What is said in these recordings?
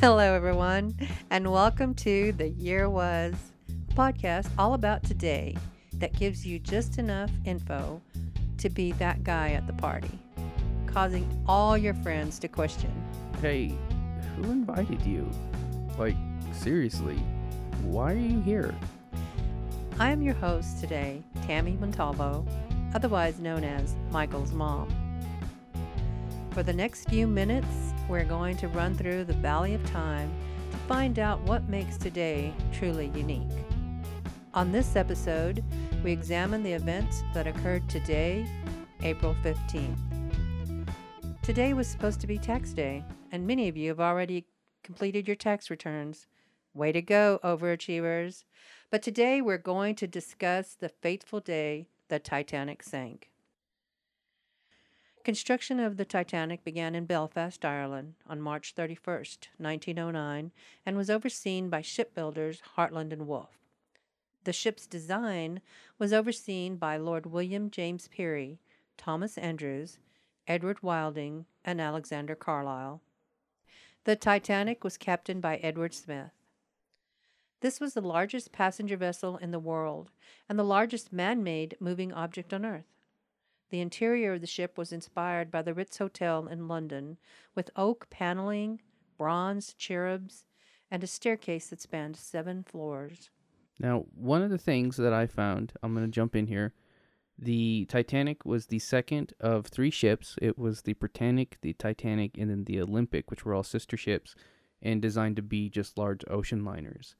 Hello, everyone, and welcome to The Year Was podcast all about today that gives you just enough info to be that guy at the party, causing all your friends to question. Hey, who invited you? Like, seriously, why are you here? I am your host today, Tammy Montalvo, otherwise known as Michael's mom. For the next few minutes, we're going to run through the Valley of Time to find out what makes today truly unique. On this episode, we examine the events that occurred today, April 15th. Today was supposed to be tax day, and many of you have already completed your tax returns. Way to go, overachievers! But today we're going to discuss the fateful day the Titanic sank. Construction of the Titanic began in Belfast, Ireland on March 31, 1909, and was overseen by shipbuilders Harland and Wolff. The ship's design was overseen by Lord William James Pirrie, Thomas Andrews, Edward Wilding, and Alexander Carlisle. The Titanic was captained by Edward Smith. This was the largest passenger vessel in the world and the largest man made moving object on Earth. The interior of the ship was inspired by the Ritz Hotel in London, with oak paneling, bronze cherubs, and a staircase that spanned seven floors. Now, one of the things that I found, I'm going to jump in here. The Titanic was the second of three ships. It was the Britannic, the Titanic, and then the Olympic, which were all sister ships and designed to be just large ocean liners.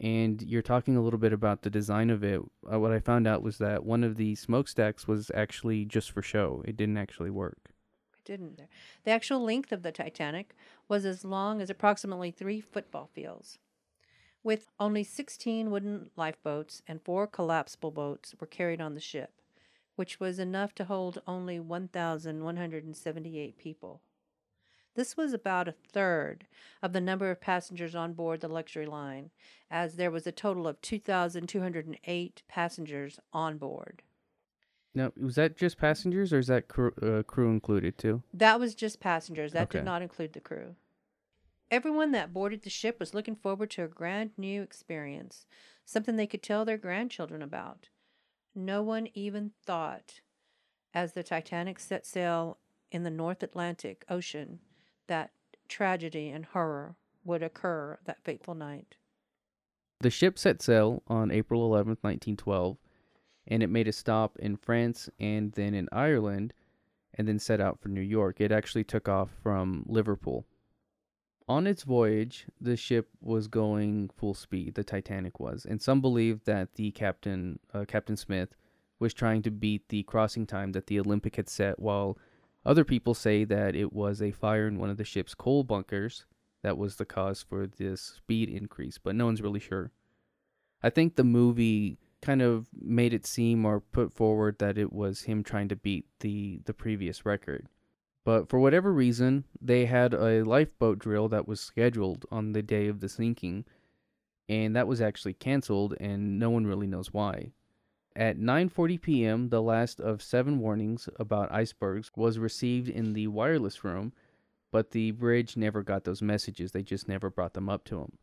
And you're talking a little bit about the design of it. Uh, what I found out was that one of the smokestacks was actually just for show, it didn't actually work. It didn't. The actual length of the Titanic was as long as approximately three football fields. With only 16 wooden lifeboats and four collapsible boats were carried on the ship, which was enough to hold only 1,178 people. This was about a third of the number of passengers on board the luxury line, as there was a total of 2,208 passengers on board. Now, was that just passengers or is that crew, uh, crew included too? That was just passengers. That Okay. did not include the crew. Everyone that boarded the ship was looking forward to a grand new experience, something they could tell their grandchildren about. No one even thought, as the Titanic set sail in the North Atlantic Ocean, that tragedy and horror would occur that fateful night. The ship set sail on April 11th, 1912, and it made a stop in France and then in Ireland and then set out for New York. It actually took off from Liverpool. On its voyage, the ship was going full speed, the Titanic was, and some believe that the captain, uh, Captain Smith, was trying to beat the crossing time that the Olympic had set, while other people say that it was a fire in one of the ship's coal bunkers that was the cause for this speed increase, but no one's really sure. I think the movie kind of made it seem or put forward that it was him trying to beat the the previous record. But for whatever reason, they had a lifeboat drill that was scheduled on the day of the sinking, and that was actually canceled and no one really knows why. At 9:40 p.m., the last of 7 warnings about icebergs was received in the wireless room, but the bridge never got those messages. They just never brought them up to him.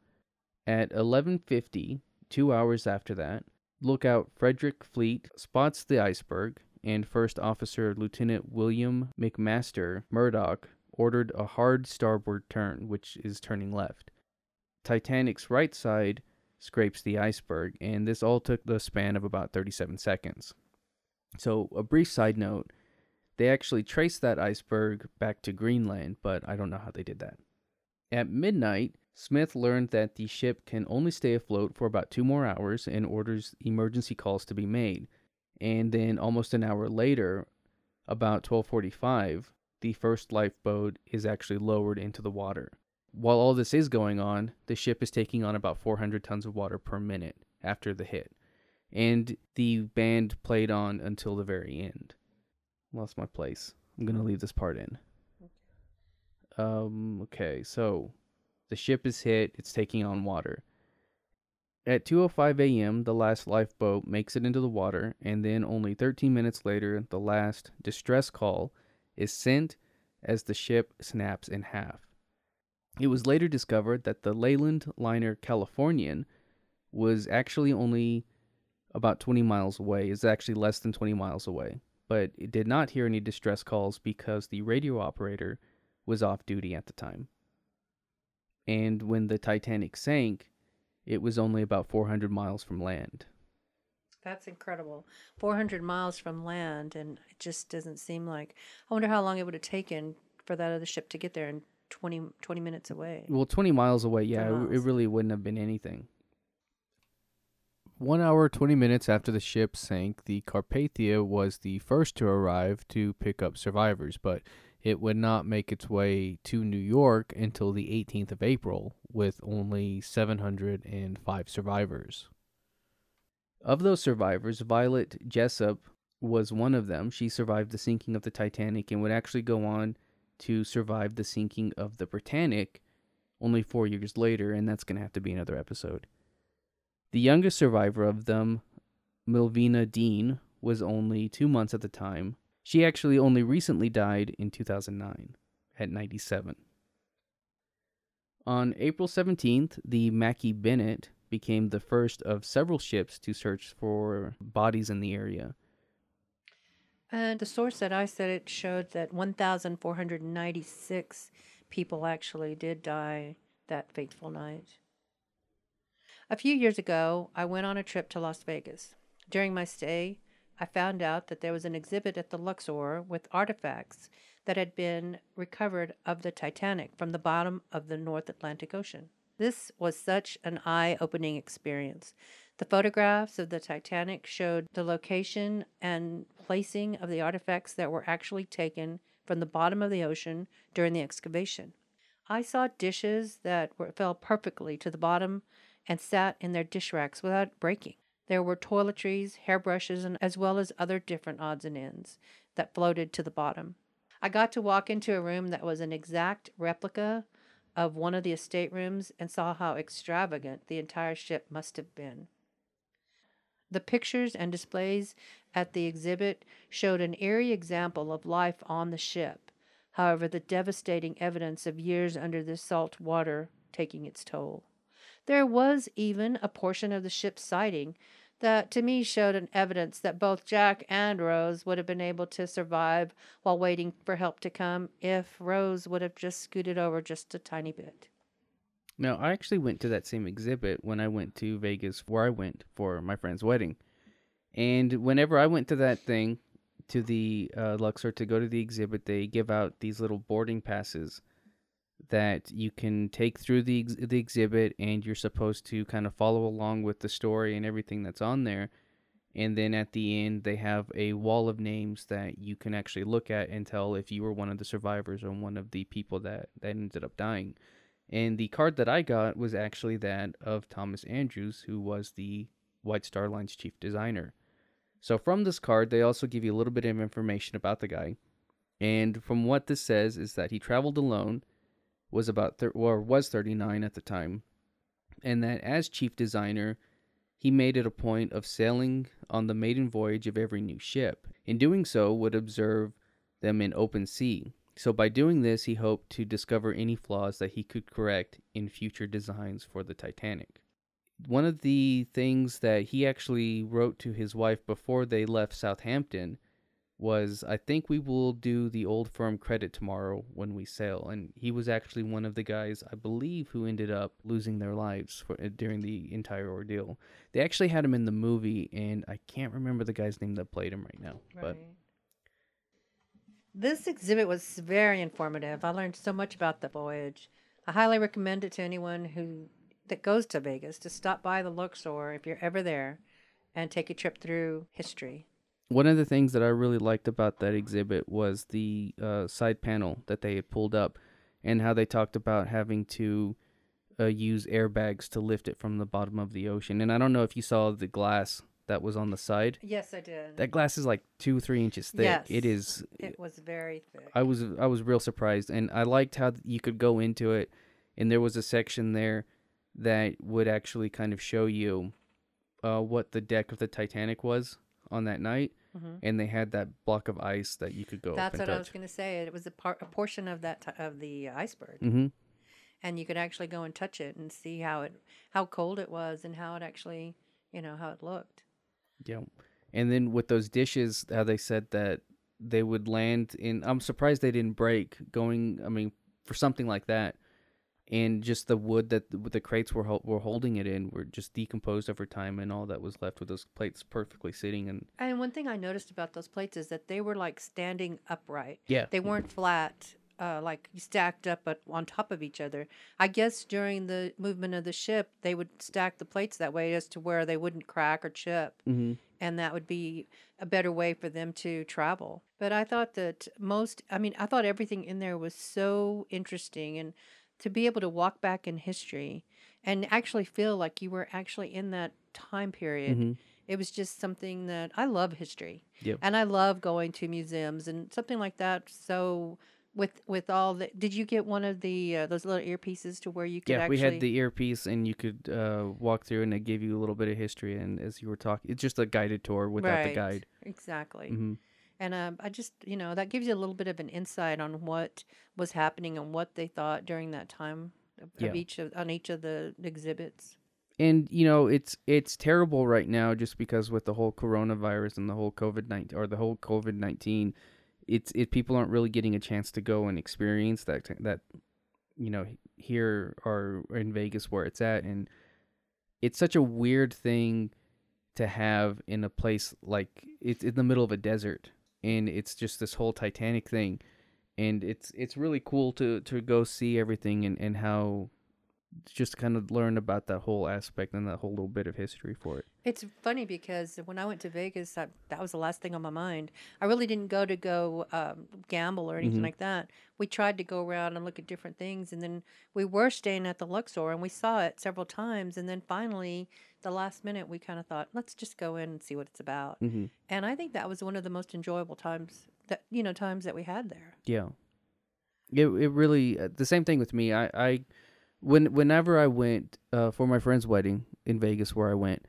At 11:50, 2 hours after that, lookout Frederick Fleet spots the iceberg and First Officer Lieutenant William McMaster Murdoch ordered a hard starboard turn, which is turning left. Titanic's right side scrapes the iceberg, and this all took the span of about 37 seconds. So, a brief side note they actually traced that iceberg back to Greenland, but I don't know how they did that. At midnight, Smith learned that the ship can only stay afloat for about two more hours and orders emergency calls to be made. And then almost an hour later, about 12:45, the first lifeboat is actually lowered into the water. While all this is going on, the ship is taking on about 400 tons of water per minute after the hit. And the band played on until the very end. Lost my place. I'm going to leave this part in. Um okay, so the ship is hit, it's taking on water. At 2:05 a.m., the last lifeboat makes it into the water, and then only 13 minutes later, the last distress call is sent as the ship snaps in half. It was later discovered that the Leyland liner Californian was actually only about 20 miles away, is actually less than 20 miles away, but it did not hear any distress calls because the radio operator was off duty at the time. And when the Titanic sank, it was only about 400 miles from land. That's incredible. 400 miles from land, and it just doesn't seem like. I wonder how long it would have taken for that other ship to get there in 20, 20 minutes away. Well, 20 miles away, yeah, it, it really wouldn't have been anything. One hour, 20 minutes after the ship sank, the Carpathia was the first to arrive to pick up survivors, but it would not make its way to New York until the 18th of April, with only 705 survivors. Of those survivors, Violet Jessop was one of them. She survived the sinking of the Titanic and would actually go on to survive the sinking of the Britannic only four years later, and that's going to have to be another episode. The youngest survivor of them, Millvina Dean, was only two months at the time. She actually only recently died in 2009 at 97. On April 17th, the Mackay-Bennett became the first of several ships to search for bodies in the area. And the source that I said it showed that 1,496 people actually did die that fateful night. A few years ago, I went on a trip to Las Vegas. During my stay, I found out that there was an exhibit at the Luxor with artifacts that had been recovered of the Titanic from the bottom of the North Atlantic Ocean. This was such an eye opening experience. The photographs of the Titanic showed the location and placing of the artifacts that were actually taken from the bottom of the ocean during the excavation. I saw dishes that were, fell perfectly to the bottom and sat in their dish racks without breaking. There were toiletries, hairbrushes, and as well as other different odds and ends that floated to the bottom. I got to walk into a room that was an exact replica of one of the estate rooms and saw how extravagant the entire ship must have been. The pictures and displays at the exhibit showed an eerie example of life on the ship. However, the devastating evidence of years under the salt water taking its toll. There was even a portion of the ship's siding that to me showed an evidence that both Jack and Rose would have been able to survive while waiting for help to come if Rose would have just scooted over just a tiny bit. Now, I actually went to that same exhibit when I went to Vegas, where I went for my friend's wedding. And whenever I went to that thing, to the uh, Luxor to go to the exhibit, they give out these little boarding passes that you can take through the ex- the exhibit, and you're supposed to kind of follow along with the story and everything that's on there. And then at the end, they have a wall of names that you can actually look at and tell if you were one of the survivors or one of the people that, that ended up dying. And the card that I got was actually that of Thomas Andrews, who was the White Star Line's chief designer. So from this card, they also give you a little bit of information about the guy. And from what this says is that he traveled alone, was about thir- or was 39 at the time, and that as chief designer, he made it a point of sailing on the maiden voyage of every new ship. In doing so, would observe them in open sea. So by doing this, he hoped to discover any flaws that he could correct in future designs for the Titanic. One of the things that he actually wrote to his wife before they left Southampton was, I think we will do the old firm credit tomorrow when we sail. And he was actually one of the guys, I believe, who ended up losing their lives for, uh, during the entire ordeal. They actually had him in the movie, and I can't remember the guy's name that played him right now. But This exhibit was very informative. I learned so much about the voyage. I highly recommend it to anyone who that goes to Vegas to stop by the Luxor if you're ever there and take a trip through history. one of the things that I really liked about that exhibit was the uh, side panel that they had pulled up, and how they talked about having to uh, use airbags to lift it from the bottom of the ocean. And I don't know if you saw the glass that was on the side. Yes, I did. That glass is like two, three inches thick. Yes. It is. it was very thick. I was I was real surprised, and I liked how you could go into it, and there was a section there that would actually kind of show you uh, what the deck of the Titanic was on that night, Mhm. and they had that block of ice that you could go That's up what and I was touch. going to say. It was a part, a portion of that t- of the iceberg. Mm-hmm. and you could actually go and touch it and see how it how cold it was and how it actually you know how it looked. Yeah. And then with those dishes, how they said that they would land in. I'm surprised they didn't break going. I mean, for something like that, and just the wood that the, the crates were were holding it in were just decomposed over time, and all that was left with those plates perfectly sitting. And And one thing I noticed about those plates is that they were like standing upright. yeah, They weren't flat, uh, like stacked up but on top of each other. I guess during the movement of the ship, they would stack the plates that way as to where they wouldn't crack or chip. hmm and that would be a better way for them to travel. But I thought that most, I mean, I thought everything in there was so interesting and to be able to walk back in history and actually feel like you were actually in that time period. hmm It was just something that I love history. Yep. And I love going to museums and something like that. So with with all the did you get one of the uh, those little earpieces to where you could Yeah, actually we had the earpiece, and you could uh, walk through, and it gave you a little bit of history. And as you were talking, it's just a guided tour without the guide. Exactly. hmm And um, I just, you know, that gives you a little bit of an insight on what was happening and what they thought during that time of, Yeah. of each of on each of the exhibits. and you know it's it's terrible right now just because with the whole coronavirus and the whole covid 19 or the whole covid 19 it's it people aren't really getting a chance to go and experience that that you know here or in Vegas where it's at and it's such a weird thing to have in a place like it's in the middle of a desert and it's just this whole titanic thing and it's it's really cool to to go see everything and and how just kind of learn about that whole aspect and that whole little bit of history for it. It's funny because when I went to Vegas, I, that was the last thing on my mind. I really didn't go to go um, gamble or anything Mhm. like that. We tried to go around and look at different things, and then we were staying at the Luxor, and we saw it several times. And then finally, the last minute, we kind of thought, let's just go in and see what it's about. Mm-hmm. And I think that was one of the most enjoyable times that you know times that we had there. Yeah. It it really uh, the same thing with me. I I when whenever I went uh, for my friend's wedding in Vegas where I went,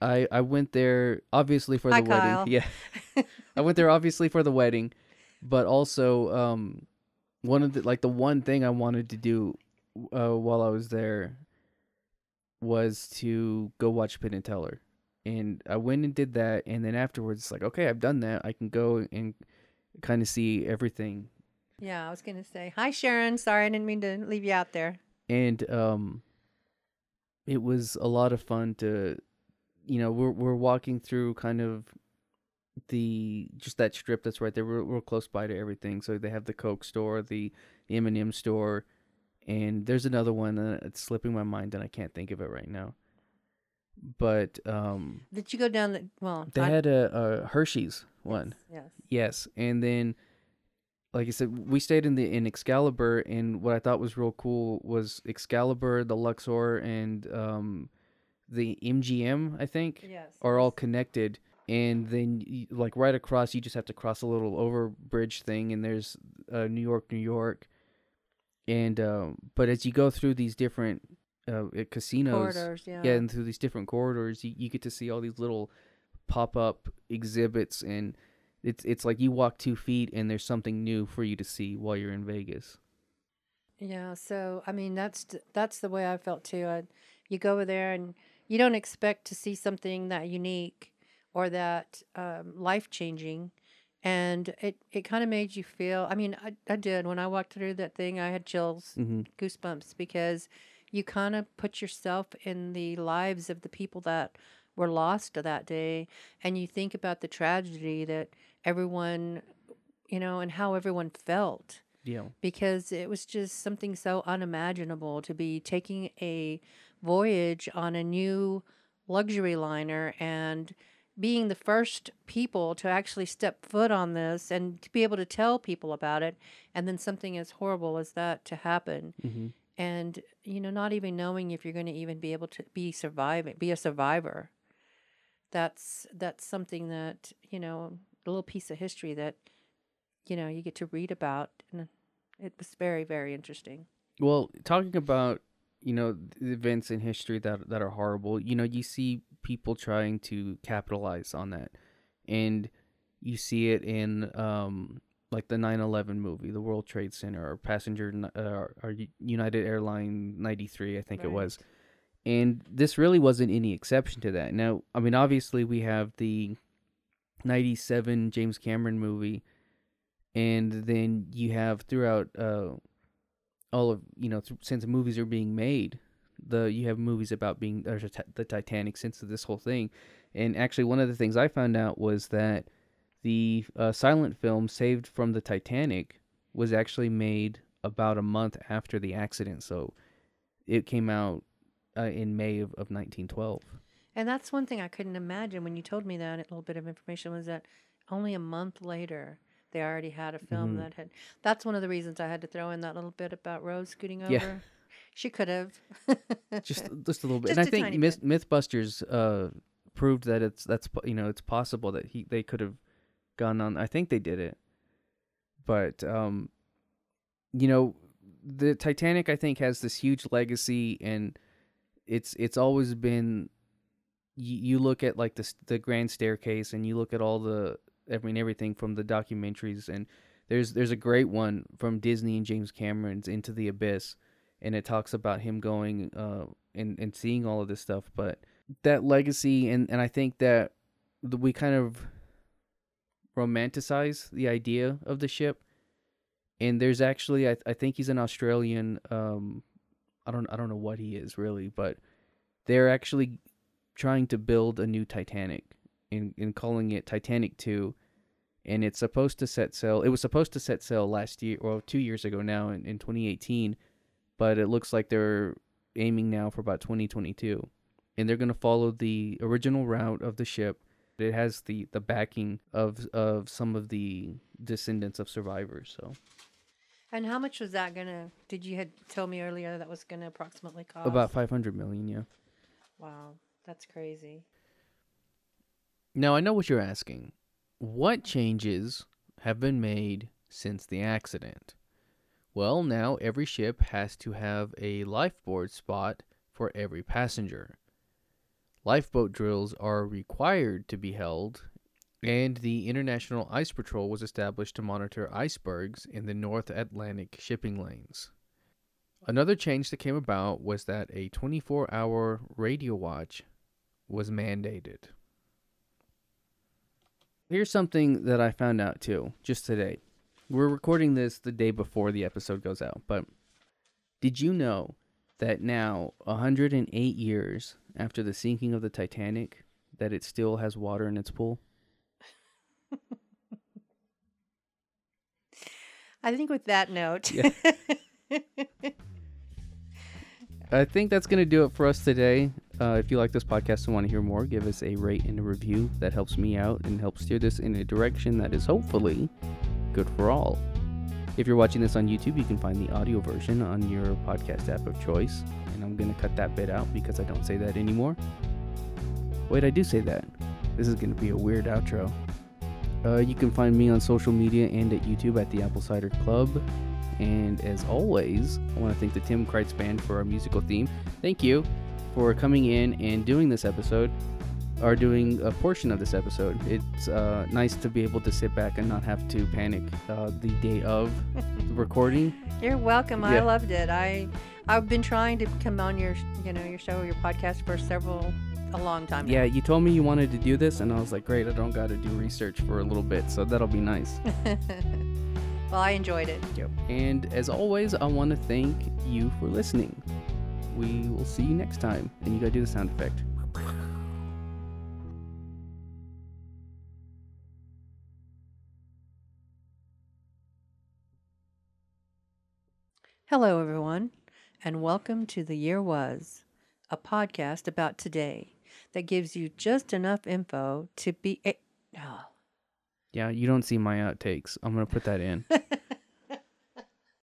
I I went there obviously for the Hi, wedding. Yeah. I went there obviously for the wedding, but also um one of the like the one thing I wanted to do uh while I was there was to go watch Penn and Teller. And I went and did that and then afterwards it's like, okay, I've done that. I can go and kind of see everything Yeah, I was gonna say hi, Sharon. Sorry, I didn't mean to leave you out there. And um it was a lot of fun to you know we're we're walking through kind of the just that strip that's right there we're, we're close by to everything so they have the coke store the m&m store and there's another one uh, it's slipping my mind and i can't think of it right now but um Did you go down the well? they I- had a, a hershey's one Yes. Yes, and then, like I said, we stayed in the in Excalibur, and what I thought was real cool was Excalibur, the Luxor, and um, the MGM. I think Yes. are all connected, and then like right across, you just have to cross a little overbridge thing, and there's uh, New York, New York, and um, but as you go through these different uh, uh, casinos, corridors. Yeah. yeah, and through these different corridors, you, you get to see all these little pop up exhibits, and it's it's like you walk two feet and there's something new for you to see while you're in Vegas. Yeah, so I mean that's that's the way I felt too. I, you go over there and you don't expect to see something that unique or that um, life changing, and it it kind of made you feel. I mean, I I did when I walked through that thing. I had chills, Mm-hmm. goosebumps because you kind of put yourself in the lives of the people that were lost that day, and you think about the tragedy that everyone, you know, and how everyone felt Yeah. because it was just something so unimaginable to be taking a voyage on a new luxury liner and being the first people to actually step foot on this and to be able to tell people about it and then something as horrible as that to happen Mm-hmm. and you know not even knowing if you're going to even be able to be surviving be a survivor that's that's something that you know a little piece of history that you know you get to read about and it was very very interesting Well, talking about you know the events in history that that are horrible, you know, you see people trying to capitalize on that, and you see it in um like the 9/11 movie, the World Trade Center, or Passenger uh, or United Airline 93, I think it was. And this really wasn't any exception to that. Now, I mean, obviously we have the 97 James Cameron movie and then you have throughout uh all of, you know, th- since movies are being made, the you have movies about being there's ti- the Titanic since this whole thing. And actually one of the things I found out was that the uh, silent film Saved from the Titanic was actually made about a month after the accident. So it came out uh, in May of, of 1912. And that's one thing I couldn't imagine when you told me that a little bit of information was that only a month later they already had a film Mhm. that had. That's one of the reasons I had to throw in that little bit about Rose scooting over. Yeah. She could have. Just just a little bit. Just and I think Myth, MythBusters uh, proved that it's that's you know it's possible that he they could have gone on. I think they did it, but um, you know, the Titanic I think has this huge legacy, and it's it's always been. You, you look at like the the Grand Staircase, and you look at all the I mean everything from the documentaries, and there's there's a great one from Disney and James Cameron's Into the Abyss, and it talks about him going uh and and seeing all of this stuff, but that legacy and and I think that we kind of romanticize the idea of the ship and there's actually I, I think he's an Australian um I don't I don't know what he is really but they're actually trying to build a new Titanic and, and calling it Titanic 2 and it's supposed to set sail it was supposed to set sail last year or 2 years ago now in, in 2018 but it looks like they're aiming now for about 2022 and they're going to follow the original route of the ship. It has the the backing of of some of the descendants of survivors so. And how much was that gonna? Did you had tell me earlier that was gonna approximately cost? about 500 million yeah. Wow, that's crazy. Now I know what you're asking. What changes have been made since the accident? Well, now every ship has to have a lifeboard spot for every passenger. Lifeboat drills are required to be held, and the International Ice Patrol was established to monitor icebergs in the North Atlantic shipping lanes. Another change that came about was that a 24 hour radio watch was mandated. Here's something that I found out too, just today. We're recording this the day before the episode goes out, but did you know that now, 108 years after the sinking of the Titanic, that it still has water in its pool? I think with that note, Yeah. I think that's going to do it for us today. Uh, if you like this podcast and want to hear more, give us a rate and a review. That helps me out and helps steer this in a direction that is hopefully good for all. If you're watching this on YouTube, you can find the audio version on your podcast app of choice. And I'm going to cut that bit out because I don't say that anymore. Wait, I do say that. This is going to be a weird outro. Uh, you can find me on social media and at YouTube at the Apple Cider Club. And as always, I want to thank the Tim Kreitz Band for our musical theme. Thank you for coming in and doing this episode, or doing a portion of this episode. It's uh, nice to be able to sit back and not have to panic uh, the day of the recording. You're welcome. I loved it. I I've been trying to come on your you know your show your podcast for several a long time. now. Yeah, you told me you wanted to do this, and I was like, great, I don't got to do research for a little bit, so that'll be nice. well, I enjoyed it. Yep. And as always, I want to thank you for listening. We will see you next time. And you gotta do the sound effect. Hello, everyone, and welcome to The Year Was, a podcast about today that gives you just enough info to be. A- oh. Yeah, you don't see my outtakes. I'm gonna put that in.